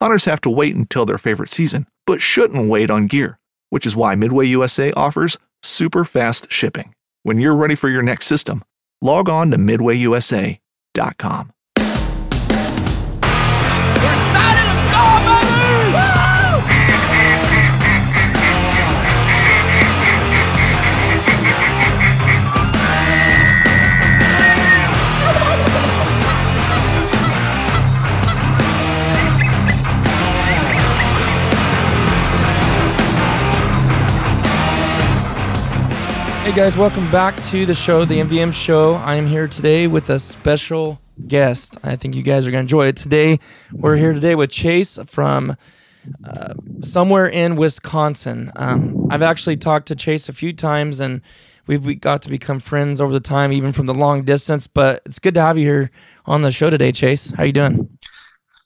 Hunters have to wait until their favorite season, but shouldn't wait on gear, which is why Midway USA offers super fast shipping. When you're ready for your next system, log on to MidwayUSA.com. guys, welcome back to the show, the MVM show. I am here today with a special guest. I think you guys are going to enjoy it. Today, we're here today with Chase from uh, somewhere in Wisconsin. Um, I've actually talked to Chase a few times and we've we got to become friends over the time, even from the long distance. But it's good to have you here on the show today, Chase. How you doing?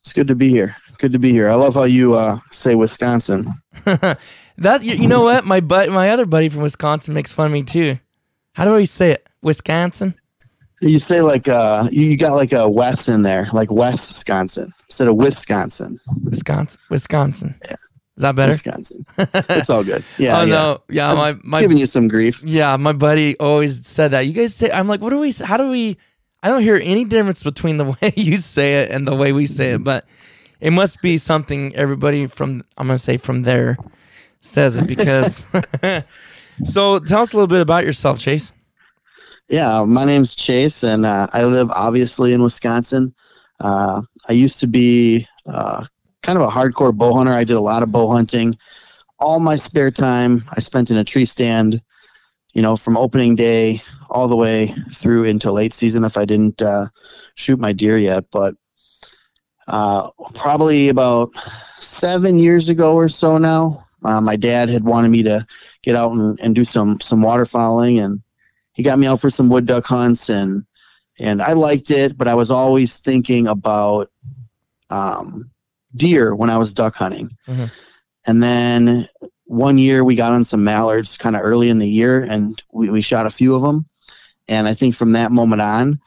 It's good to be here. Good to be here. I love how you uh, say Wisconsin. That you, you know what? My but my other buddy from Wisconsin makes fun of me too. How do I say it? Wisconsin? You say like uh, you you got like a West in there, like West Wisconsin instead of Wisconsin. Wisconsin. Wisconsin. Yeah. Is that better? Wisconsin. It's all good. Yeah. oh yeah. no. Yeah, I'm my my giving you some grief. yeah, my buddy always said that. You guys say I'm like, what do we how do we I don't hear any difference between the way you say it and the way we say it, but it must be something everybody from I'm gonna say from there says it because so tell us a little bit about yourself, Chase. Yeah, my name's Chase, and uh, I live obviously in Wisconsin. Uh, I used to be uh, kind of a hardcore bow hunter. I did a lot of bow hunting. All my spare time I spent in a tree stand, you know, from opening day all the way through into late season if I didn't uh, shoot my deer yet. But uh, probably about seven years ago or so now, uh, my dad had wanted me to get out and, and do some some waterfowling and he got me out for some wood duck hunts and and I liked it, but I was always thinking about um, deer when I was duck hunting. Mhm. And then one year we got on some mallards kind of early in the year and we, we shot a few of them. And I think from that moment on,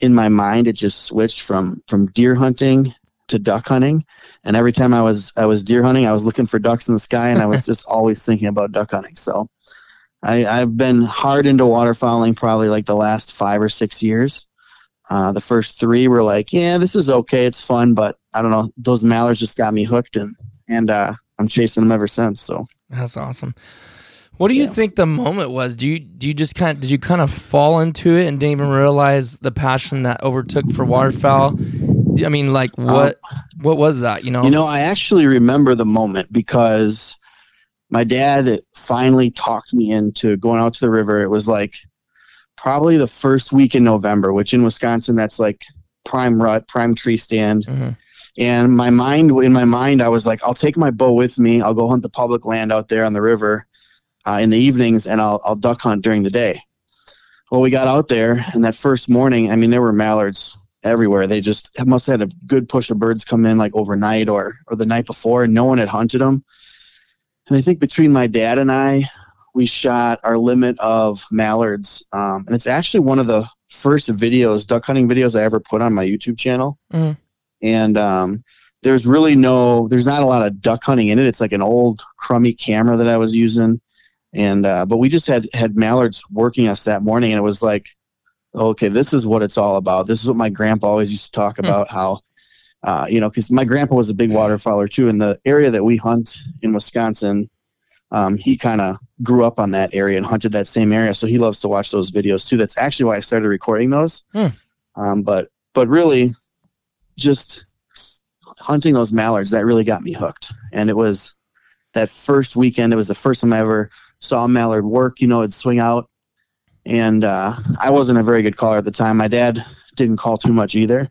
in my mind, it just switched from from deer hunting to duck hunting. And every time I was I was deer hunting, I was looking for ducks in the sky, and I was just always thinking about duck hunting. So I, I've been hard into waterfowling probably like the last five or six years. Uh, the first three were like, yeah, this is okay, it's fun, but I don't know, those mallards just got me hooked, and and uh, I'm chasing them ever since. So That's awesome. What do you Yeah. think the moment was? Do you do you just kind of did you kind of fall into it and didn't even realize the passion that overtook for waterfowl? I mean, like what what was that? You know, You know, I actually remember the moment because my dad finally talked me into going out to the river. It was like probably the first week in November, which in Wisconsin, that's like prime rut, prime tree stand. Mhm. And my mind, in my mind, I was like, I'll take my bow with me. I'll go hunt the public land out there on the river uh, in the evenings, and I'll I'll duck hunt during the day. Well, we got out there, and that first morning, I mean, there were mallards everywhere. They just must have had a good push of birds come in like overnight or or the night before, and no one had hunted them. And I think between my dad and I, we shot our limit of mallards, um, and it's actually one of the first videos, duck hunting videos I ever put on my YouTube channel. Mhm. And um, there's really no, there's not a lot of duck hunting in it. It's like an old crummy camera that I was using, and uh, but we just had had mallards working us that morning, and it was like, okay, this is what it's all about. This is what my grandpa always used to talk Hmm. about how. Uh, you know, because my grandpa was a big waterfowler too, in the area that we hunt in Wisconsin, um, he kind of grew up on that area and hunted that same area, so he loves to watch those videos too. That's actually why I started recording those. Hmm. Um, but but really, just hunting those mallards that really got me hooked, and it was that first weekend. It was the first time I ever saw a mallard work. You know, it'd swing out, and uh, I wasn't a very good caller at the time. My dad didn't call too much either,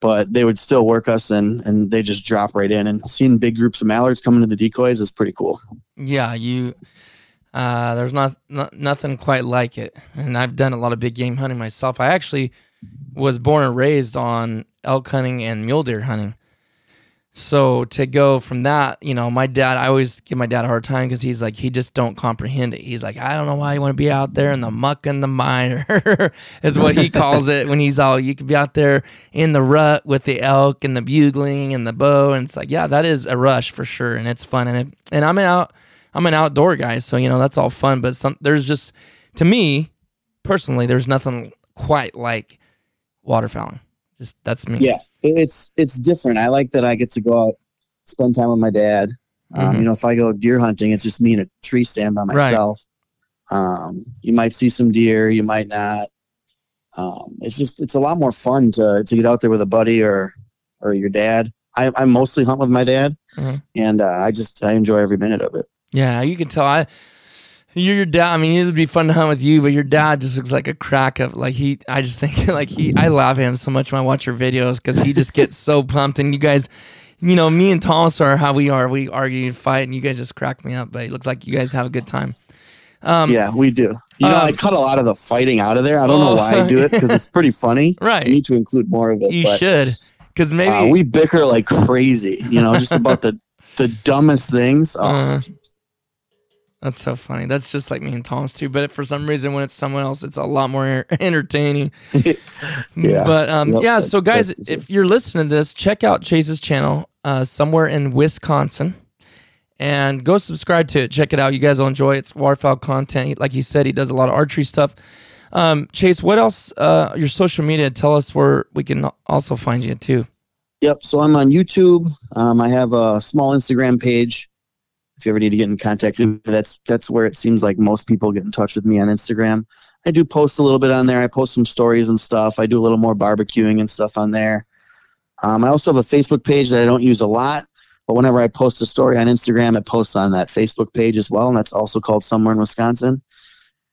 but they would still work us, and and they just drop right in. And seeing big groups of mallards coming to the decoys is pretty cool. Yeah, you. Uh, there's not, not nothing quite like it, and I've done a lot of big game hunting myself. I actually was born and raised on elk hunting and mule deer hunting. So to go from that, you know, my dad, I always give my dad a hard time because he's like, he just don't comprehend it. He's like, I don't know why you want to be out there in the muck and the mire, is what he calls it. When he's all, you could be out there in the rut with the elk and the bugling and the bow, and it's like, yeah, that is a rush for sure, and it's fun. And it, and I'm an out, I'm an outdoor guy, so you know that's all fun. But some there's just, to me, personally, there's nothing quite like waterfowling. Just that's me. Yeah, it's it's different. I like that I get to go out, spend time with my dad. Um, Mhm. You know, if I go deer hunting, it's just me in a tree stand by Right. myself. Um, you might see some deer, you might not. Um, it's just it's a lot more fun to to get out there with a buddy or or your dad. I, I mostly hunt with my dad, Mhm. and uh, I just I enjoy every minute of it. Yeah, you can tell. I your dad. I mean, it'd be fun to hunt with you, but your dad just looks like a crack up. Like he, I just think like he. I laugh at him so much when I watch your videos because he just gets so pumped. And you guys, you know, me and Thomas are how we are. We argue and fight, and you guys just crack me up. But it looks like you guys have a good time. Um, yeah, we do. You know, um, I cut a lot of the fighting out of there. I don't know Oh. why I do it because it's pretty funny. Right. I need to include more of it. you but should, because maybe Uh, we bicker like crazy, you know, just about the the dumbest things. Oh, Uh, that's so funny. That's just like me and Thomas too. But for some reason, when it's someone else, it's a lot more entertaining. Yeah. But um, Yep, yeah. So guys, that's for sure. if you're listening to this, check out Chase's channel uh, somewhere in Wisconsin, and go subscribe to it. Check it out. You guys will enjoy it. It's waterfowl content. Like he said, he does a lot of archery stuff. Um, Chase, what else? Uh, your social media. Tell us where we can also find you too. Yep. So I'm on YouTube. Um, I have a small Instagram page. If you ever need to get in contact with me, that's that's where it seems like most people get in touch with me on Instagram. I do post a little bit on there. I post some stories and stuff. I do a little more barbecuing and stuff on there. Um, I also have a Facebook page that I don't use a lot, but whenever I post a story on Instagram, it posts on that Facebook page as well, and that's also called Somewhere in Wisconsin.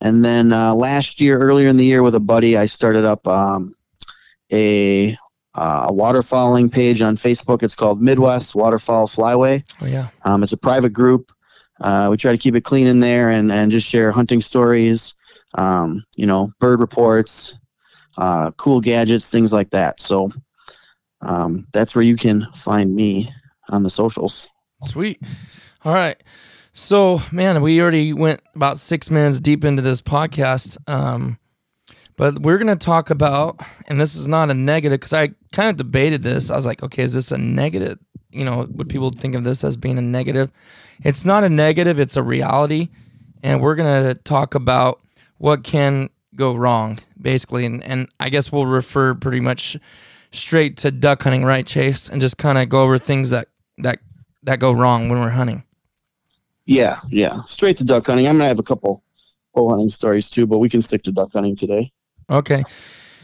And then uh, last year, earlier in the year, with a buddy, I started up um, a uh, a waterfowling page on Facebook. It's called Midwest Waterfowl Flyway. Oh yeah. Um, it's a private group. Uh, we try to keep it clean in there and, and just share hunting stories, um, you know, bird reports, uh, cool gadgets, things like that. So um, that's where you can find me on the socials. Sweet. All right. So, man, we already went about six minutes deep into this podcast. Um, but we're going to talk about, and this is not a negative because I kind of debated this. I was like, okay, is this a negative? You know, would people think of this as being a negative? It's not a negative, it's a reality. And we're going to talk about what can go wrong, basically. And, and I guess we'll refer pretty much straight to duck hunting, right, Chase? And just kind of go over things that, that, that go wrong when we're hunting. Yeah, yeah. Straight to duck hunting. I'm going to have a couple bow hunting stories too, but we can stick to duck hunting today. Okay.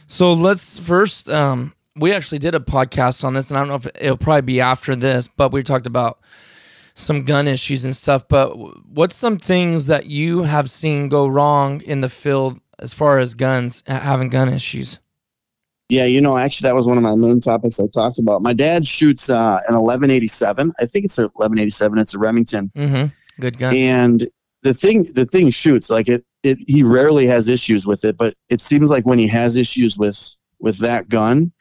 So let's first um we actually did a podcast on this and I don't know if it'll probably be after this, but we talked about some gun issues and stuff, but what's some things that you have seen go wrong in the field as far as guns having gun issues? Yeah, you know, actually, that was one of my main topics I talked about. My dad shoots uh, an 1187. I think it's a 1187. It's a Remington, Mhm. Good gun. and the thing, the thing shoots like it. It he rarely has issues with it, but it seems like when he has issues with with that gun,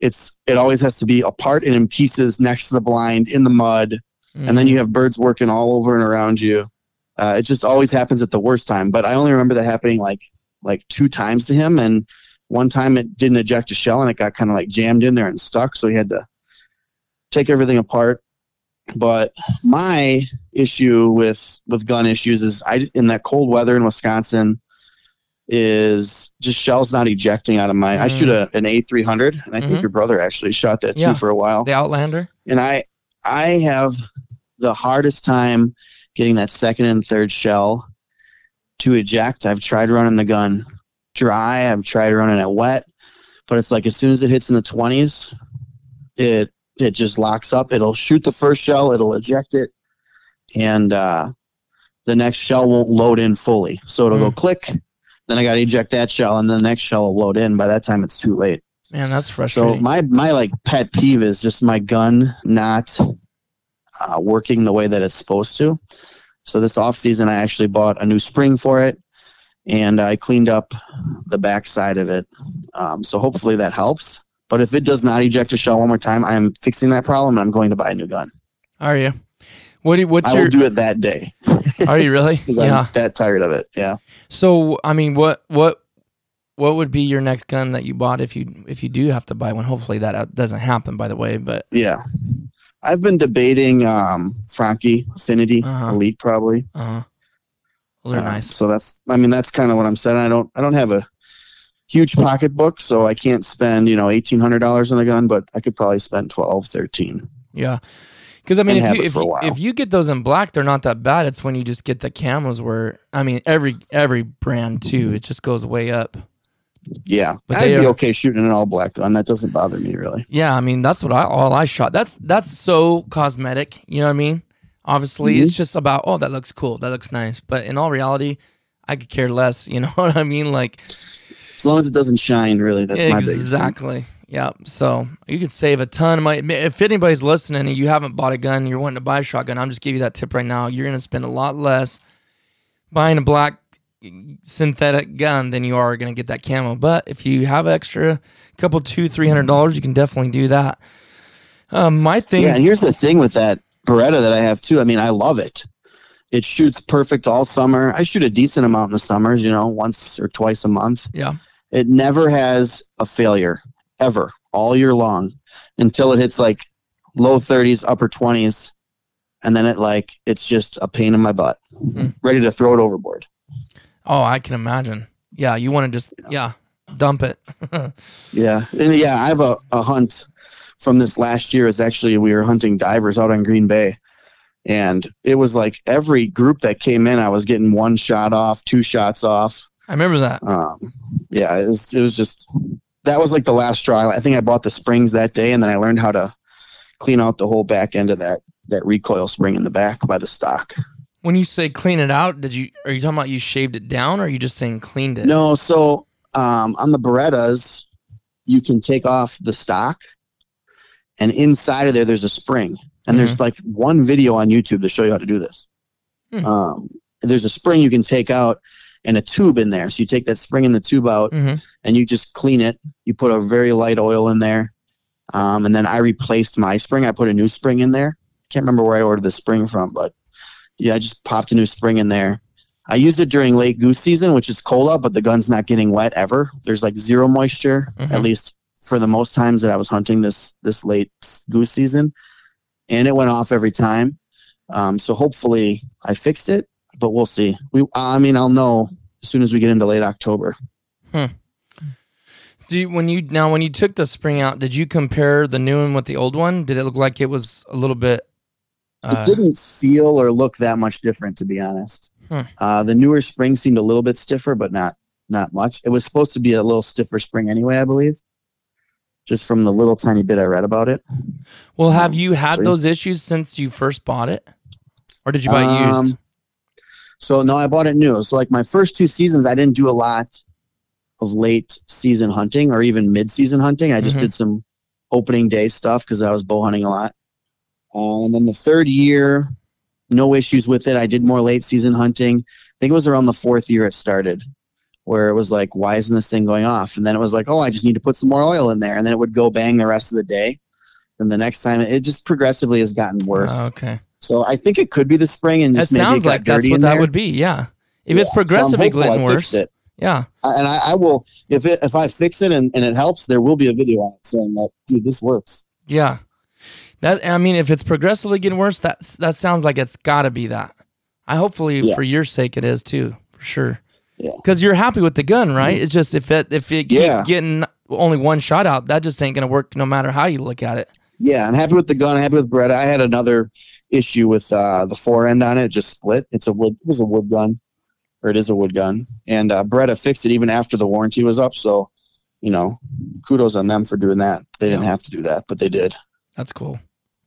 it's it always has to be apart and in pieces next to the blind in the mud, and then Mhm. you have birds working all over and around you. Uh, it just always happens at the worst time. But I only remember that happening like like two times to him, and one time it didn't eject a shell and it got kind of like jammed in there and stuck, so he had to take everything apart. But my issue with with gun issues is I in that cold weather in Wisconsin is just shells not ejecting out of my. I shoot a, an A three hundred, and I think Mhm. your brother actually shot that Yeah. too for a while The Outlander. and I I have the hardest time getting that second and third shell to eject. I've tried running the gun dry. I've tried running it wet, but it's like as soon as it hits in the twenties, it it just locks up. It'll shoot the first shell. It'll eject it, and uh, the next shell won't load in fully. So it'll go click. Then I got to eject that shell, and the next shell will load in. By that time, it's too late. Man, that's frustrating. So my my like pet peeve is just my gun not uh, working the way that it's supposed to. So this off season, I actually bought a new spring for it, and I cleaned up the back side of it. Um, so hopefully that helps. But if it does not eject a shell one more time, I am fixing that problem, and I'm going to buy a new gun. Are you? What do you, what's I your? will do it that day are you really? yeah. I'm that tired of it. Yeah. So I mean, what what what would be your next gun that you bought if you if you do have to buy one? Hopefully that uh, doesn't happen. By the way, but Yeah. I've been debating um, Franchi Affinity Uh-huh. Elite probably. uh, those are Uh, nice. So that's, I mean, that's kind of what I'm saying. I don't, I don't have a huge pocketbook, so I can't spend, you know, eighteen hundred dollars on a gun, but I could probably spend 12, 13. Yeah. Because I mean, if you if you, if you get those in black, they're not that bad. It's when you just get the camos where I mean, every every brand too, it just goes way up. Yeah, But I'd they be are- okay shooting an all black gun. That doesn't bother me really. Yeah, I mean, that's what I all I shot. That's that's so cosmetic. You know what I mean? Obviously, Mm-hmm. it's just about oh, that looks cool, that looks nice. But in all reality, I could care less. You know what I mean? Like As long as it doesn't shine, really, that's my biggest. exactly. Yeah. So you could save a ton of money. If anybody's listening and you haven't bought a gun, you're wanting to buy a shotgun, I'm just give you that tip right now. You're gonna spend a lot less buying a black synthetic gun than you are gonna get that camo. But if you have extra couple two, three hundred dollars, you can definitely do that. Um, my thing Yeah, and here's the thing with that Beretta that I have too. I mean, I love it. It shoots perfect all summer. I shoot a decent amount in the summers, you know, once or twice a month. Yeah. It never has a failure ever all year long until it hits like low 30s, upper 20s. And then it like, it's just a pain in my butt, Hmm. ready to throw it overboard. Oh, I can imagine. Yeah, you want to just yeah, dump it. Yeah. And yeah, I have a, a hunt from this last year. Is actually, we were hunting divers out on Green Bay. And it was like every group that came in, I was getting one shot off, two shots off. I remember that. Um, yeah, it was, it was just, that was like the last straw. I think I bought the springs that day and then I learned how to clean out the whole back end of that, that recoil spring in the back by the stock. When you say clean it out, did you are you talking about you shaved it down or are you just saying cleaned it? No, so um, on the Berettas, you can take off the stock, and inside of there, there's a spring. And there's like one video on YouTube to show you how to do this. Hmm. Um, there's a spring you can take out and a tube in there. So you take that spring and the tube out, hmm and you just clean it. You put a very light oil in there, um, and then I replaced my spring. I put a new spring in there. Can't remember where I ordered the spring from, but yeah, I just popped a new spring in there. I used it during late goose season, which is cold out, but the gun's not getting wet ever. There's like zero moisture, Mhm. at least for the most times that I was hunting this this late goose season, and it went off every time. Um, so hopefully I fixed it, but we'll see. We, I mean, I'll know as soon as we get into late October. Do you, when you now when you took the spring out, did you compare the new one with the old one? Did it look like it was a little bit? Uh, it didn't feel or look that much different, to be honest. Hmm. Uh, the newer spring seemed a little bit stiffer, but not not much. It was supposed to be a little stiffer spring anyway, I believe. Just from the little tiny bit I read about it. Well, have you had so- those issues since you first bought it, or did you buy it used? So no, I bought it new. So like my first two seasons, I didn't do a lot of late season hunting or even mid season hunting. I just Mhm. did some opening day stuff because I was bow hunting a lot. Uh, and then the third year, no issues with it. I did more late season hunting. I think it was around the fourth year it started, where it was like, why isn't this thing going off? And then it was like, oh, I just need to put some more oil in there, and then it would go bang the rest of the day. Then the next time, it just progressively has gotten worse. Oh, okay. So I think it could be the spring and That just it sounds like that's what that there. would be. Yeah. If Yeah, it's so progressively I getting worse, it. yeah. I- and I, I will if it if I fix it and, and it helps, there will be a video on it saying that dude, this works. Yeah. That I mean, if it's progressively getting worse, that that sounds like it's got to be that. I hopefully Yeah. for your sake it is too, for sure. Yeah. Because you're happy with the gun, right? Mm-hmm. It's just if it if it keeps Yeah. getting only one shot out, that just ain't gonna work no matter how you look at it. Yeah, I'm happy with the gun. Happy with Beretta. I had another issue with uh, the fore end on it. It just split. It's a wood. It was a wood gun, or it is a wood gun. And uh, Beretta fixed it even after the warranty was up. So, you know, kudos on them for doing that. They didn't Yeah. have to do that, but they did. That's cool.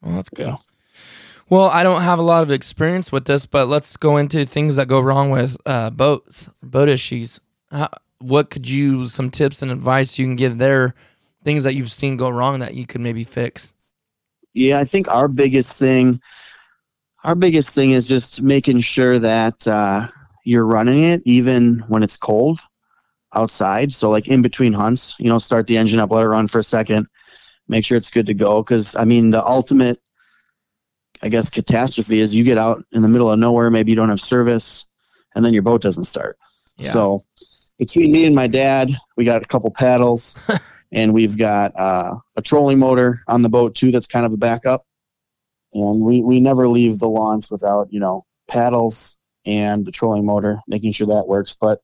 Well, that's good. Yeah. Well, I don't have a lot of experience with this, but let's go into things that go wrong with uh, boats, boat issues. How, what could you, some tips and advice you can give there, things that you've seen go wrong that you could maybe fix? Yeah, I think our biggest thing, our biggest thing is just making sure that uh, you're running it even when it's cold outside. So like in between hunts, you know, start the engine up, let it run for a second, make sure it's good to go. Because I mean, the ultimate, I guess, catastrophe is you get out in the middle of nowhere, maybe you don't have service, and then your boat doesn't start. Yeah. So between me and my dad, we got a couple paddles, and we've got uh, a trolling motor on the boat too. That's kind of a backup, and we we never leave the launch without you know paddles and the trolling motor, making sure that works. But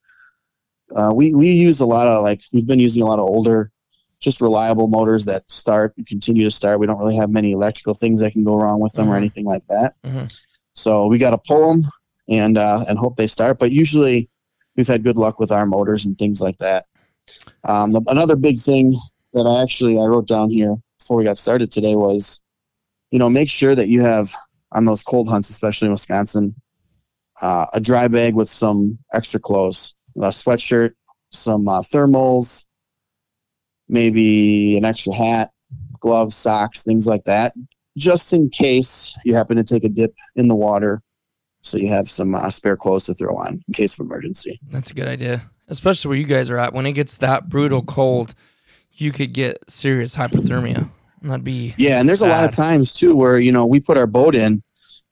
uh, we we use a lot of like we've been using a lot of older, just reliable motors that start and continue to start. We don't really have many electrical things that can go wrong with them or Mhm. anything like that. Mhm. So we got to pull them and uh, and hope they start. But usually we've had good luck with our motors and things like that. Um, the- another big thing that I actually I wrote down here before we got started today was, you know, make sure that you have on those cold hunts, especially in Wisconsin, uh, a dry bag with some extra clothes, a sweatshirt, some uh, thermals, maybe an extra hat, gloves, socks, things like that, just in case you happen to take a dip in the water. So you have some uh, spare clothes to throw on in case of emergency. That's a good idea, especially where you guys are at. When it gets that brutal cold, you could get serious hypothermia. That'd be Yeah, and there's a lot of times too where you know we put our boat in,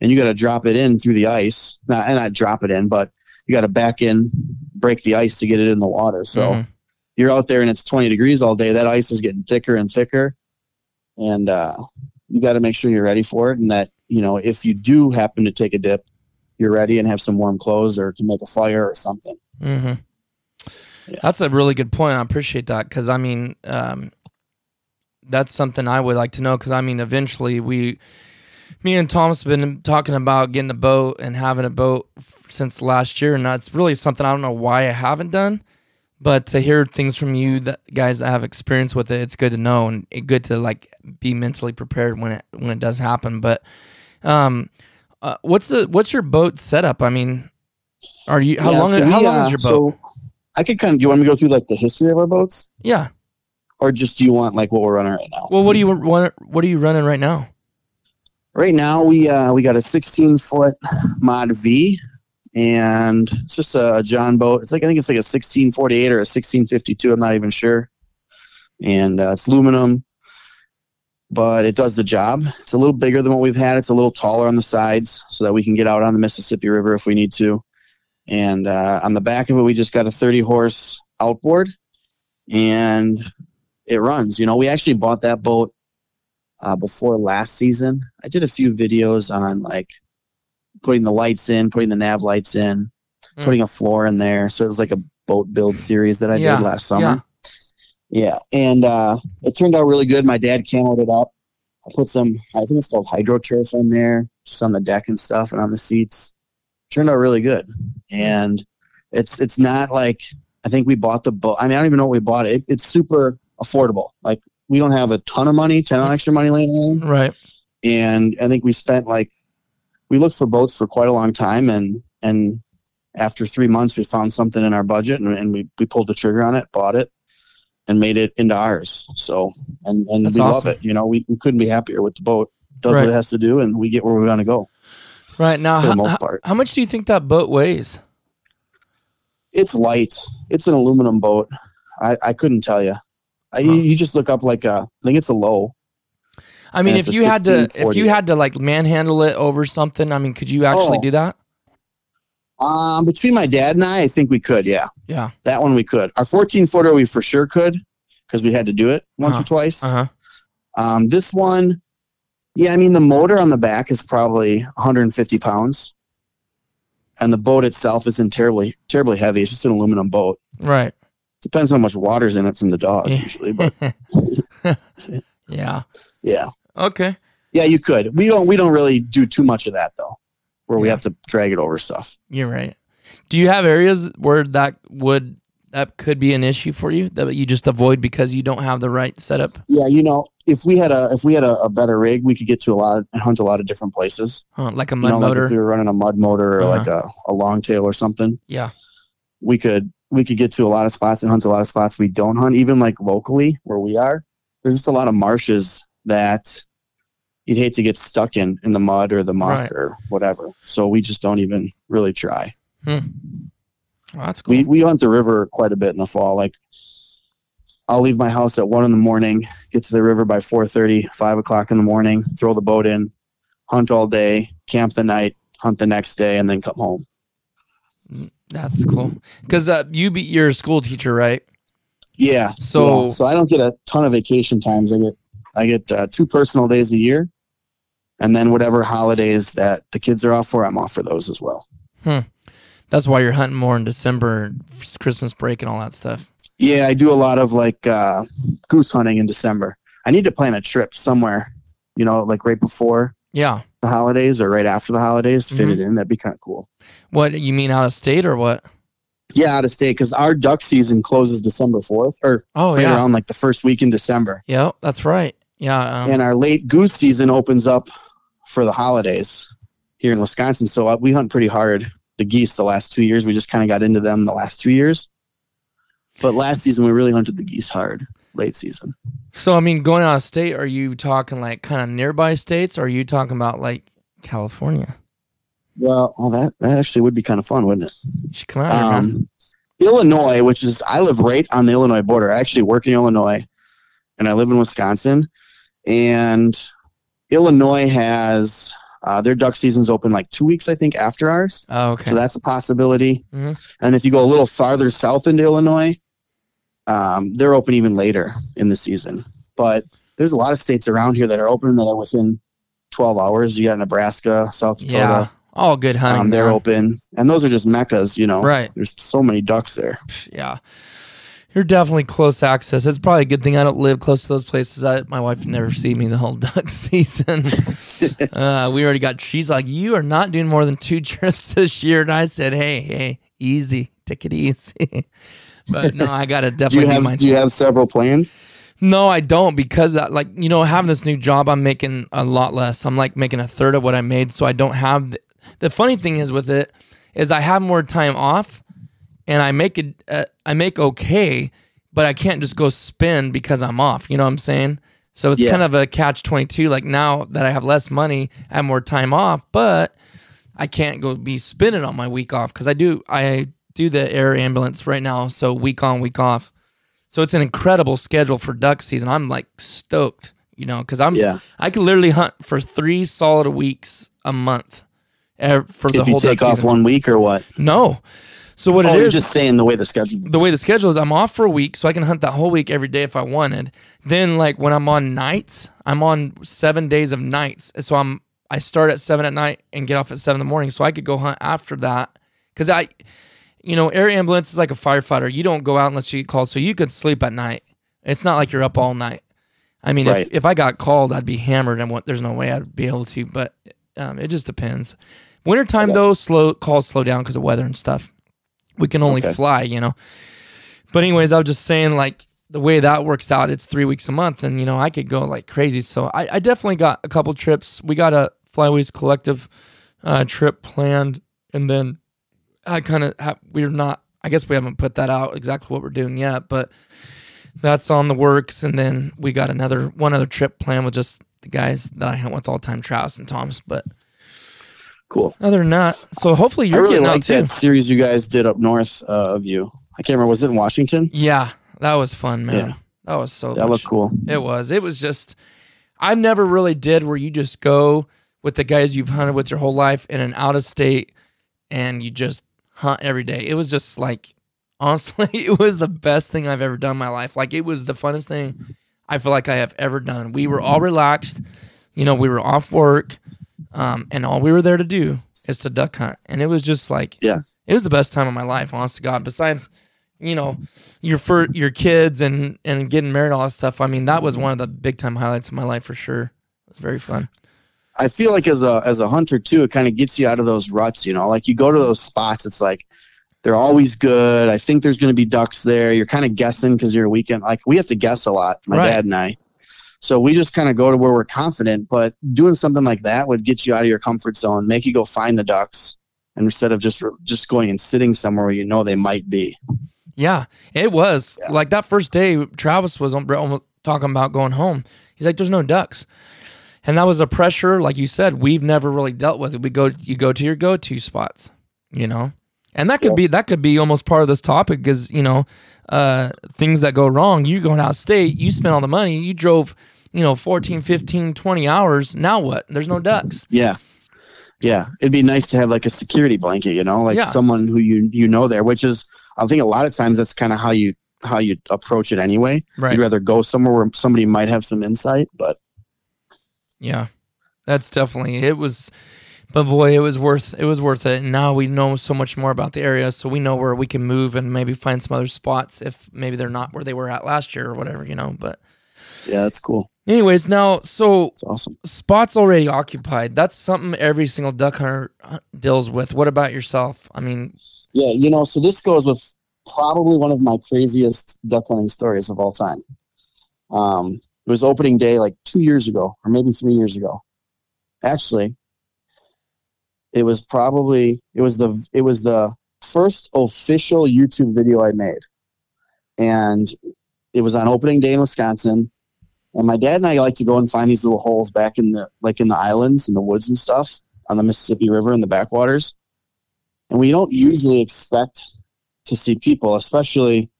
and you got to drop it in through the ice. Not and not drop it in, but you got to back in, break the ice to get it in the water. So Mhm. you're out there and it's 20 degrees all day. That ice is getting thicker and thicker, and uh, you got to make sure you're ready for it. And that you know if you do happen to take a dip, you're ready and have some warm clothes or can make a fire or something. hmm Yeah. That's a really good point. I appreciate that because I mean, um, that's something I would like to know because I mean, eventually we, me and Thomas have been talking about getting a boat and having a boat since last year, and that's really something I don't know why I haven't done. But to hear things from you, that guys that have experience with it, it's good to know and good to like be mentally prepared when it when it does happen. But um, uh, what's the what's your boat setup? I mean, are you how Yeah, long so how we, long uh, is your boat? So I could kind of. Do you want me to go through like the history of our boats, yeah. Or just do you want like what we're running right now? Well, what do you want? What are you running right now? Right now we uh we got a 16 foot mod V and it's just a John boat. It's like I think it's like a 1648 or a 1652. I'm not even sure. And uh, it's aluminum, but it does the job. It's a little bigger than what we've had. It's a little taller on the sides so that we can get out on the Mississippi River if we need to. And uh, on the back of it, we just got a 30 horse outboard, and it runs. You know, we actually bought that boat uh, before last season. I did a few videos on like putting the lights in, putting the nav lights in, Mm. putting a floor in there. So it was like a boat build series that I Yeah, did last summer. Yeah. And uh, it turned out really good. My dad camoed it up. I put some, I think it's called hydro turf in there, just on the deck and stuff and on the seats. Turned out really good. And it's it's not like I think we bought the boat. I mean, I don't even know what we bought it. it's super affordable. Like we don't have a ton of money, of extra money laying around Right. and I think we spent like we looked for boats for quite a long time, and and after three months, we found something in our budget, and, and we we pulled the trigger on it, bought it, and made it into ours. So and and That's we awesome. love it. You know, we, we couldn't be happier with the boat. Does Right. what it has to do, and we get where we want to go Right now, for the most how, part. how much do you think that boat weighs? It's light. It's an aluminum boat. I I couldn't tell you. I, you, you just look up like a I think it's a low. I mean, if you had to, if you had to like manhandle it over something, I mean, could you actually Oh. do that? Um, between my dad and I, I think we could. Yeah, Yeah. that one we could. Our 14 footer, we for sure could because we had to do it once Uh-huh. or twice. Uh huh. Um, this one, yeah, I mean, the motor on the back is probably 150 pounds, and the boat itself isn't terribly terribly heavy. It's just an aluminum boat. Right. Depends how much water's in it from the dog, Yeah. usually. But yeah. yeah, Okay. yeah, you could. We don't we don't really do too much of that though, where we have to drag it over stuff. You're right. Do you have areas where that would that could be an issue for you that you just avoid because you don't have the right setup? Yeah, you know, if we had a if we had a, a better rig, we could get to a lot and hunt a lot of different places. Huh, like a You mud know, like motor? if we were running a mud motor or Uh-huh. like a, a long tail or something, yeah. we could we could get to a lot of spots and hunt a lot of spots we don't hunt, even like locally where we are. There's just a lot of marshes that you'd hate to get stuck in in the mud or the muck Right. or whatever. So we just don't even really try. Oh, that's cool. We we hunt the river quite a bit in the fall. Like I'll leave my house at one in the morning, get to the river by 4:30, 5 o'clock in the morning, throw the boat in, hunt all day, camp the night, hunt the next day, and then come home. Hmm. That's cool. Because uh, you be you're a school teacher, right? Yeah. So- yeah. so I don't get a ton of vacation times. I get I get uh, two personal days a year, and then whatever holidays that the kids are off for, I'm off for those as well. Hmm. That's why you're hunting more in December, Christmas break, and all that stuff. Yeah, I do a lot of like uh, goose hunting in December. I need to plan a trip somewhere, you know, like right before Yeah. the holidays or right after the holidays. Fit Mm-hmm. it in. That'd be kind of cool. What you mean out of state or what? Yeah, out of state because our duck season closes December fourth or Oh right yeah. around like the first week in December, Yeah, that's right. Yeah. Um, and our late goose season opens up for the holidays here in Wisconsin. So uh, we hunt pretty hard the geese the last two years. We just kind of got into them the last two years, but last season we really hunted the geese hard. Late season. So I mean, going out of state, are you talking like kind of nearby states, or are you talking about like California? Well, well, that that actually would be kind of fun, wouldn't it? You should come out here, um, Illinois, which is I live right on the Illinois border. I actually work in Illinois, and I live in Wisconsin. And Illinois has uh, their duck season's open like two weeks, I think, after ours. Oh, okay. So that's a possibility. Mhm. And if you go a little farther south into Illinois, um, they're open even later in the season. But there's a lot of states around here that are open that are within 12 hours. You got Nebraska, South Dakota. yeah. All good hunting. Um, they're man. open, and those are just meccas, you know. Right. There's so many ducks there. Yeah. You're definitely close access. It's probably a good thing I don't live close to those places. I, my wife never see me the whole duck season. uh, we already got. She's like, "You are not doing more than two trips this year," and I said, "Hey, hey, easy, take it easy." But no, I gotta Do definitely you be have mindful. Do you have several planned? No, I don't because that like you know having this new job I'm making a lot less. I'm like making a third of what I made, so I don't have. The, the funny thing is with it is I have more time off, and I make it. Uh, I make okay, but I can't just go spend because I'm off. You know what I'm saying? So it's Yeah. kind of a catch twenty two. Like now that I have less money, I have more time off, but I can't go be spending on my week off because I do. I do the air ambulance right now, so week on, week off. So it's an incredible schedule for duck season. I'm like stoked, you know, because I'm Yeah. I could literally hunt for three solid weeks a month for the If you take off season. one week or what? No. So what oh, it you're just saying the way the schedule. the way the schedule is, I'm off for a week, so I can hunt that whole week every day if I wanted. Then like when I'm on nights, I'm on seven days of nights. So I'm I start at seven at night and get off at seven in the morning, so I could go hunt after that. Because I, you know, air ambulance is like a firefighter. You don't go out unless you get called, so you could sleep at night. It's not like you're up all night. I mean, Right. if, if I got called, I'd be hammered, and what there's no way I'd be able to. But um, it just depends. Wintertime though, slow calls slow down because of weather and stuff. We can only Okay. fly, you know. But anyways, I was just saying like the way that works out, it's three weeks a month, and you know I could go like crazy. So I, I definitely got a couple trips. We got a Flyways Collective uh, trip planned, and then I kind of ha- we're not. I guess we haven't put that out exactly what we're doing yet, but that's on the works. And then we got another one other trip planned with just the guys that I hunt with all the time, Travis and Thomas. But Cool. other than that, so hopefully you're really getting out like that series you guys did up north uh, of you. I can't remember. Was it in Washington? Yeah, that was fun, man. Yeah. That was so. That much- looked cool. It was. It was just. I never really did where you just go with the guys you've hunted with your whole life in an out of state and you just hunt every day. It was just like honestly, it was the best thing I've ever done in my life. Like it was the funnest thing I feel like I have ever done. We were all relaxed. You know, we were off work. Um, and all we were there to do is to duck hunt. And it was just like Yeah. it was the best time of my life, honest to God. Besides, you know, your for your kids and and getting married, all that stuff. I mean, that was one of the big time highlights of my life for sure. It was very fun. I feel like as a as a hunter too, it kind of gets you out of those ruts. You know, like you go to those spots, it's like they're always good. I think there's going to be ducks there. You're kind of guessing because you're a weekend. Like we have to guess a lot, my Right. dad and I. So we just kind of go to where we're confident. But doing something like that would get you out of your comfort zone, make you go find the ducks, instead of just just going and sitting somewhere where you know they might be. Yeah, it was Yeah. like that first day. Travis was almost talking about going home. He's like, "There's no ducks," and that was a pressure, like you said, we've never really dealt with. it. We go, you go to your go-to spots, you know, and that could Yeah. be that could be almost part of this topic because you know, uh, things that go wrong. You going out of state, you spent all the money, you drove, you know, 14, 15, 20 hours. Now what? There's no ducks. Yeah. Yeah. It'd be nice to have like a security blanket, you know, like Yeah. someone who you you know there, which is I think a lot of times that's kind of how you how you approach it anyway. Right. You'd rather go somewhere where somebody might have some insight, but Yeah, that's definitely it was, but boy, it was worth it was worth it. And now we know so much more about the area, so we know where we can move and maybe find some other spots if maybe they're not where they were at last year or whatever, you know. But yeah, that's cool. anyways, now so awesome. spots already occupied. That's something every single duck hunter uh, deals with. What about yourself? I mean, Yeah, you know, so this goes with probably one of my craziest duck hunting stories of all time. Um, it was opening day like two years ago, or maybe three years ago. Actually, it was probably it was the it was the first official YouTube video I made, and it was on opening day in Wisconsin. And my dad and I like to go and find these little holes back in the like in the islands and the woods and stuff on the Mississippi River in the backwaters and we don't usually expect to see people, especially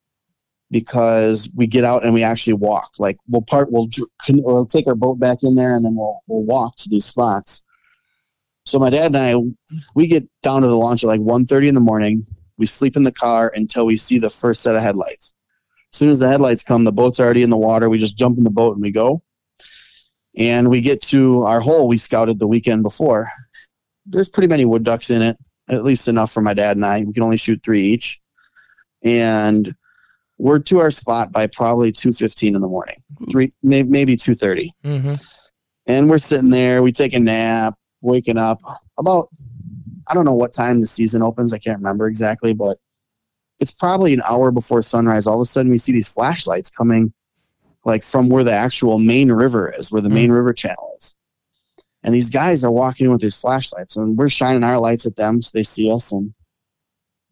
because we get out and we actually walk. Like we'll part, we'll, we'll take our boat back in there, and then we'll we'll walk to these spots. So my dad and I, we get down to the launch at like 1.30 in the morning. We sleep in the car until we see the first set of headlights. As soon as the headlights come, the boat's already in the water. We just jump in the boat and we go. And we get to our hole we scouted the weekend before. There's pretty many wood ducks in it at least enough for my dad and I. We can only shoot three each, and we're to our spot by probably two fifteen in the morning, three maybe two thirty, hmm and we're sitting there. We take a nap, waking up about I don't know what time the season opens. I can't remember exactly, but it's probably an hour before sunrise. All of a sudden, we see these flashlights coming, like from where the actual main river is, where the main river channel is. And these guys are walking in with these flashlights, and we're shining our lights at them so they see us, and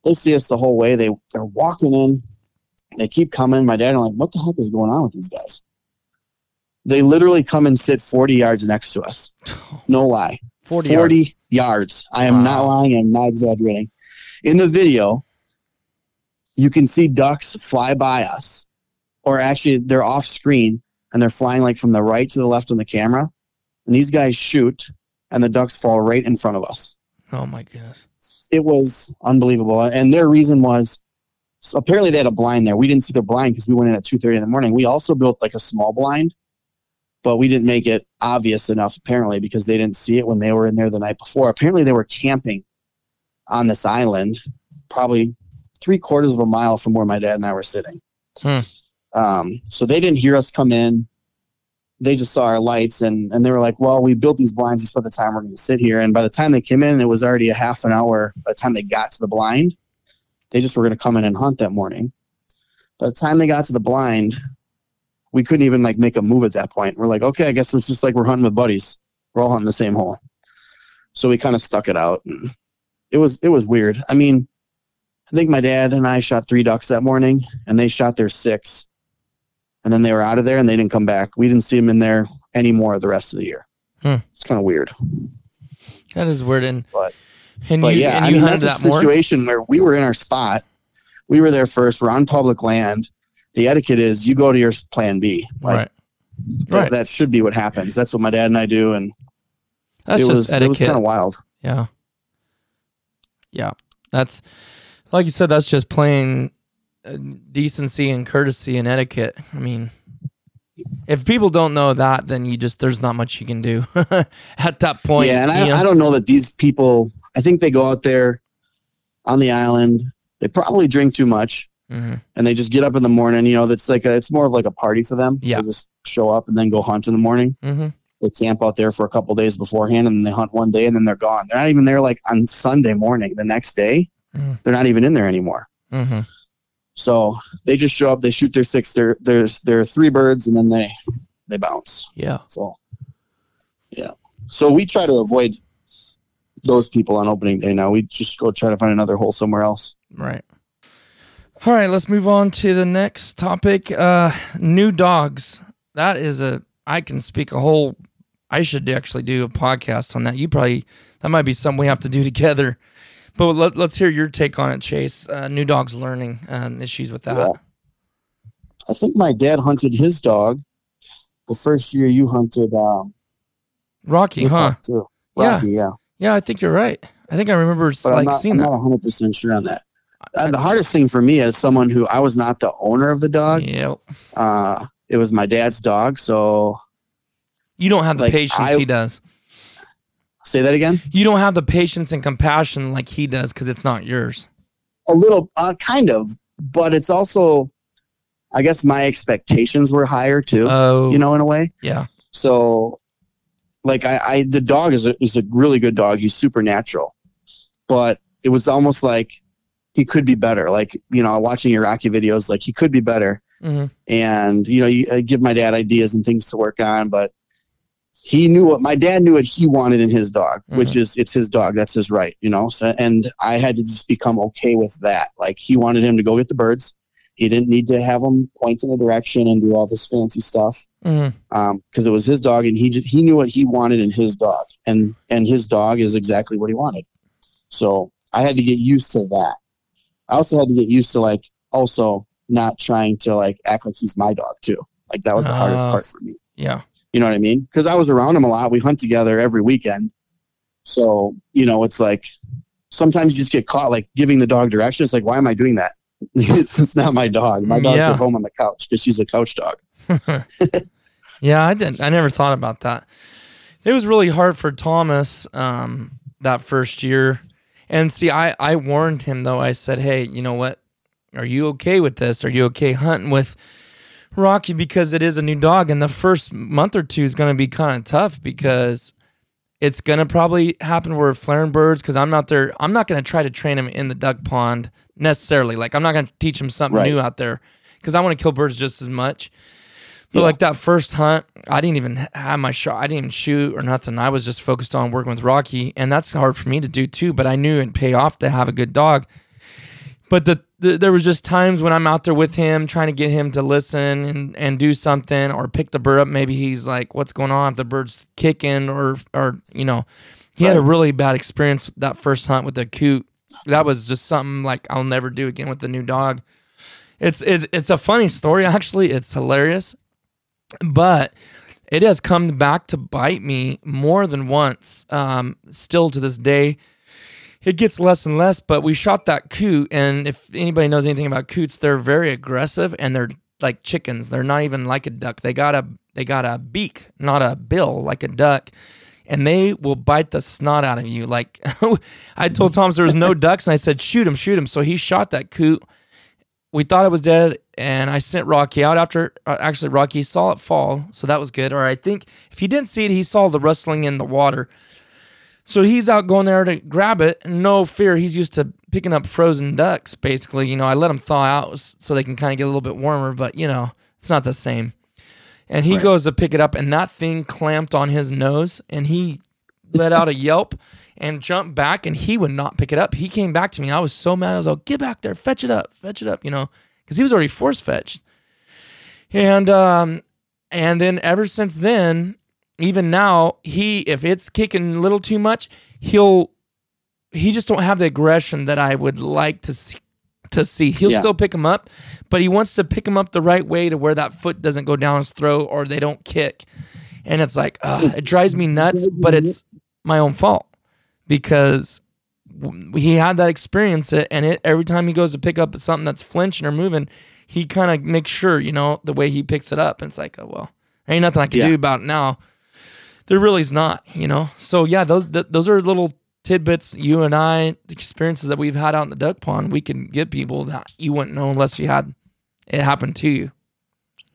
they see us the whole way. They they're walking in, they keep coming. My dad and I'm like, what the heck is going on with these guys? They literally come and sit 40 yards next to us. No lie. 40, 40, yards. yards. I am not lying. I'm not exaggerating. In the video, you can see ducks fly by us, or actually, they're off screen and they're flying like from the right to the left on the camera. And these guys shoot, and the ducks fall right in front of us. Oh my goodness. It was unbelievable. And their reason was so apparently they had a blind there. We didn't see their blind because we went in at 2.30 in the morning. We also built like a small blind, but we didn't make it obvious enough apparently because they didn't see it when they were in there the night before. Apparently they were camping on this island, probably three quarters of a mile from where my dad and I were sitting. Hmm. Um, so they didn't hear us come in. They just saw our lights and, and they were like, well, we built these blinds. just is the time we're going to sit here. And by the time they came in, it was already a half an hour. By the time they got to the blind, they just were going to come in and hunt that morning. By the time they got to the blind, we couldn't even like make a move at that point. We're like, okay, I guess it's just like we're hunting with buddies. We're all hunting the same hole. So we kind of stuck it out. And it was it was weird. I mean, I think my dad and I shot three ducks that morning, and they shot their six, and then they were out of there and they didn't come back. We didn't see them in there anymore the rest of the year. Hmm. It's kind of weird. That is weird. And But- and But you, yeah, and I you mean that's that a more. situation where we were in our spot. We were there first. We're on public land. The etiquette is you go to your plan B. Like right. that, Right. that should be what happens. That's what my dad and I do, and That's it just was it was kind of wild. Yeah. Yeah. That's like you said, that's just plain uh, decency and courtesy and etiquette. I mean, if people don't know that, then you just, there's not much you can do at that point. yeah, and? I, I don't know that these people. I think they go out there on the island. They probably drink too much, Mhm. and they just get up in the morning. You know, that's like a, it's more of like a party for them. Yeah. they just show up and then go hunt in the morning. Mhm. They camp out there for a couple days beforehand, and then they hunt one day, and then they're gone. They're not even there like on Sunday morning. The next day, Mm. they're not even in there anymore. Mhm. So they just show up, they shoot their six, their there's their three birds, and then they they bounce. Yeah. So yeah. So we try to avoid those people on opening day now. We just go try to find another hole somewhere else. Right. All right, let's move on to the next topic. Uh new dogs. That is a I can speak a whole I should actually do a podcast on that. You probably that might be something we have to do together. But let, let's hear your take on it, Chase. Uh, new dogs learning and issues with that. Yeah. I think my dad hunted his dog the first year you hunted um Rocky, huh? Rocky, yeah. Yeah, I think you're right. I think I remember But like I'm not, seeing I'm that. not 100 percent sure on that. Uh, the hardest thing for me as someone who I was not the owner of the dog, Yep. uh, it was my dad's dog. So You don't have the Like, patience I- he does. say that again. You don't have the patience and compassion like he does because it's not yours. A little, uh, kind of, but it's also, I guess my expectations were higher too. Oh, you know, in a way. yeah. So, like, I, I the dog is a is a really good dog. He's supernatural, but it was almost like he could be better. Like, you know, watching your Rocky videos, like he could be better. hmm and you know you I give my dad ideas and things to work on but he knew what my dad knew what he wanted in his dog which is it's his dog. That's his right you know? So and i had to just become okay with that. Like he wanted him to go get the birds he didn't need to have him point in a direction and do all this fancy stuff. Hmm um because it was his dog and he just, he knew what he wanted in his dog. And and his dog is exactly what he wanted. So i had to get used to that. I also had to get used to like also not trying to like act like he's my dog too. Like that was the hardest Ah. part for me. Yeah. you know what i mean? Because i was around him a lot. We hunt together every weekend. So you know it's like sometimes you just get caught like giving the dog directions. like why am i doing that it's, not my dog my Mm, dog's yeah. at home on the couch because she's a couch dog Yeah, I didn't. I never thought about that. It was really hard for Thomas um, that first year. And see, I, I warned him though. I said, hey, you know what? Are you okay with this? Are you okay hunting with Rocky? Because it is a new dog. And the first month or two is going to be kind of tough because it's going to probably happen where flaring birds, because I'm not there. I'm not going to try to train him in the duck pond necessarily. Like, I'm not going to teach him something Right. new out there because I want to kill birds just as much. But Yeah. like that first hunt, I didn't even have my shot. I didn't even shoot or nothing. I was just focused on working with Rocky, and that's hard for me to do too. But I knew it'd pay off to have a good dog. But the, the there was just times when I'm out there with him, trying to get him to listen and, and do something, or pick the bird up. Maybe he's like, "What's going on?" If the bird's kicking, or or you know, he had a really bad experience that first hunt with the coot. That was just something like I'll never do again with the new dog. It's it's it's a funny story actually. It's hilarious but it has come back to bite me more than once. Um, still to this day, it gets less and less. But we shot that coot, and if anybody knows anything about coots, they're very aggressive and they're like chickens. They're not even like a duck. They got a they got a beak, not a bill like a duck. And they will bite the snot out of you. Like I told Thomas there was no ducks, and I said, "Shoot him, shoot him." So he shot that coot. We thought it was dead and i sent rocky out after uh, actually rocky saw it fall so that was good. Or i think if he didn't see it he saw the rustling in the water. So he's out going there to grab it. No fear he's used to picking up frozen ducks basically. You know i let them thaw out so they can kind of get a little bit warmer but you know it's not the same and he Right. goes to pick it up and that thing clamped on his nose and he let out a yelp and jumped back and he would not pick it up. He came back to me. I was so mad. I was like, get back there, fetch it up, fetch it up, you know, because he was already force fetched. And um and then ever since then, even now, he if it's kicking a little too much, he'll he just don't have the aggression that I would like to see to see. He'll Yeah. still pick him up, but he wants to pick him up the right way to where that foot doesn't go down his throat or they don't kick. And it's like, ugh, it drives me nuts, but it's my own fault because he had that experience and it every time he goes to pick up something that's flinching or moving, he kind of makes sure, you know, the way he picks it up. And it's like, oh well, ain't nothing I can Yeah. do about it now. There really is not, you know. So yeah, those th- those are little tidbits you and I, the experiences that we've had out in the duck pond, we can give people that you wouldn't know unless you had it happen to you.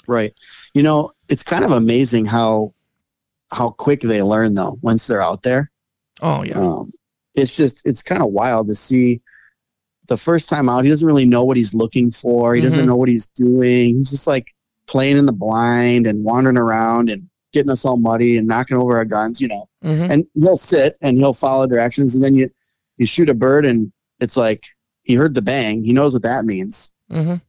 Right. You know, it's kind of amazing how how quick they learn though once they're out there. Oh yeah, Um, it's just it's kind of wild to see the first time out. He doesn't really know what he's looking for. He doesn't Mhm. know what he's doing. He's just like playing in the blind and wandering around and getting us all muddy and knocking over our guns. You know, Mhm. and he'll sit and he'll follow directions, and then you you shoot a bird and it's like he heard the bang. He knows what that means. Mhm.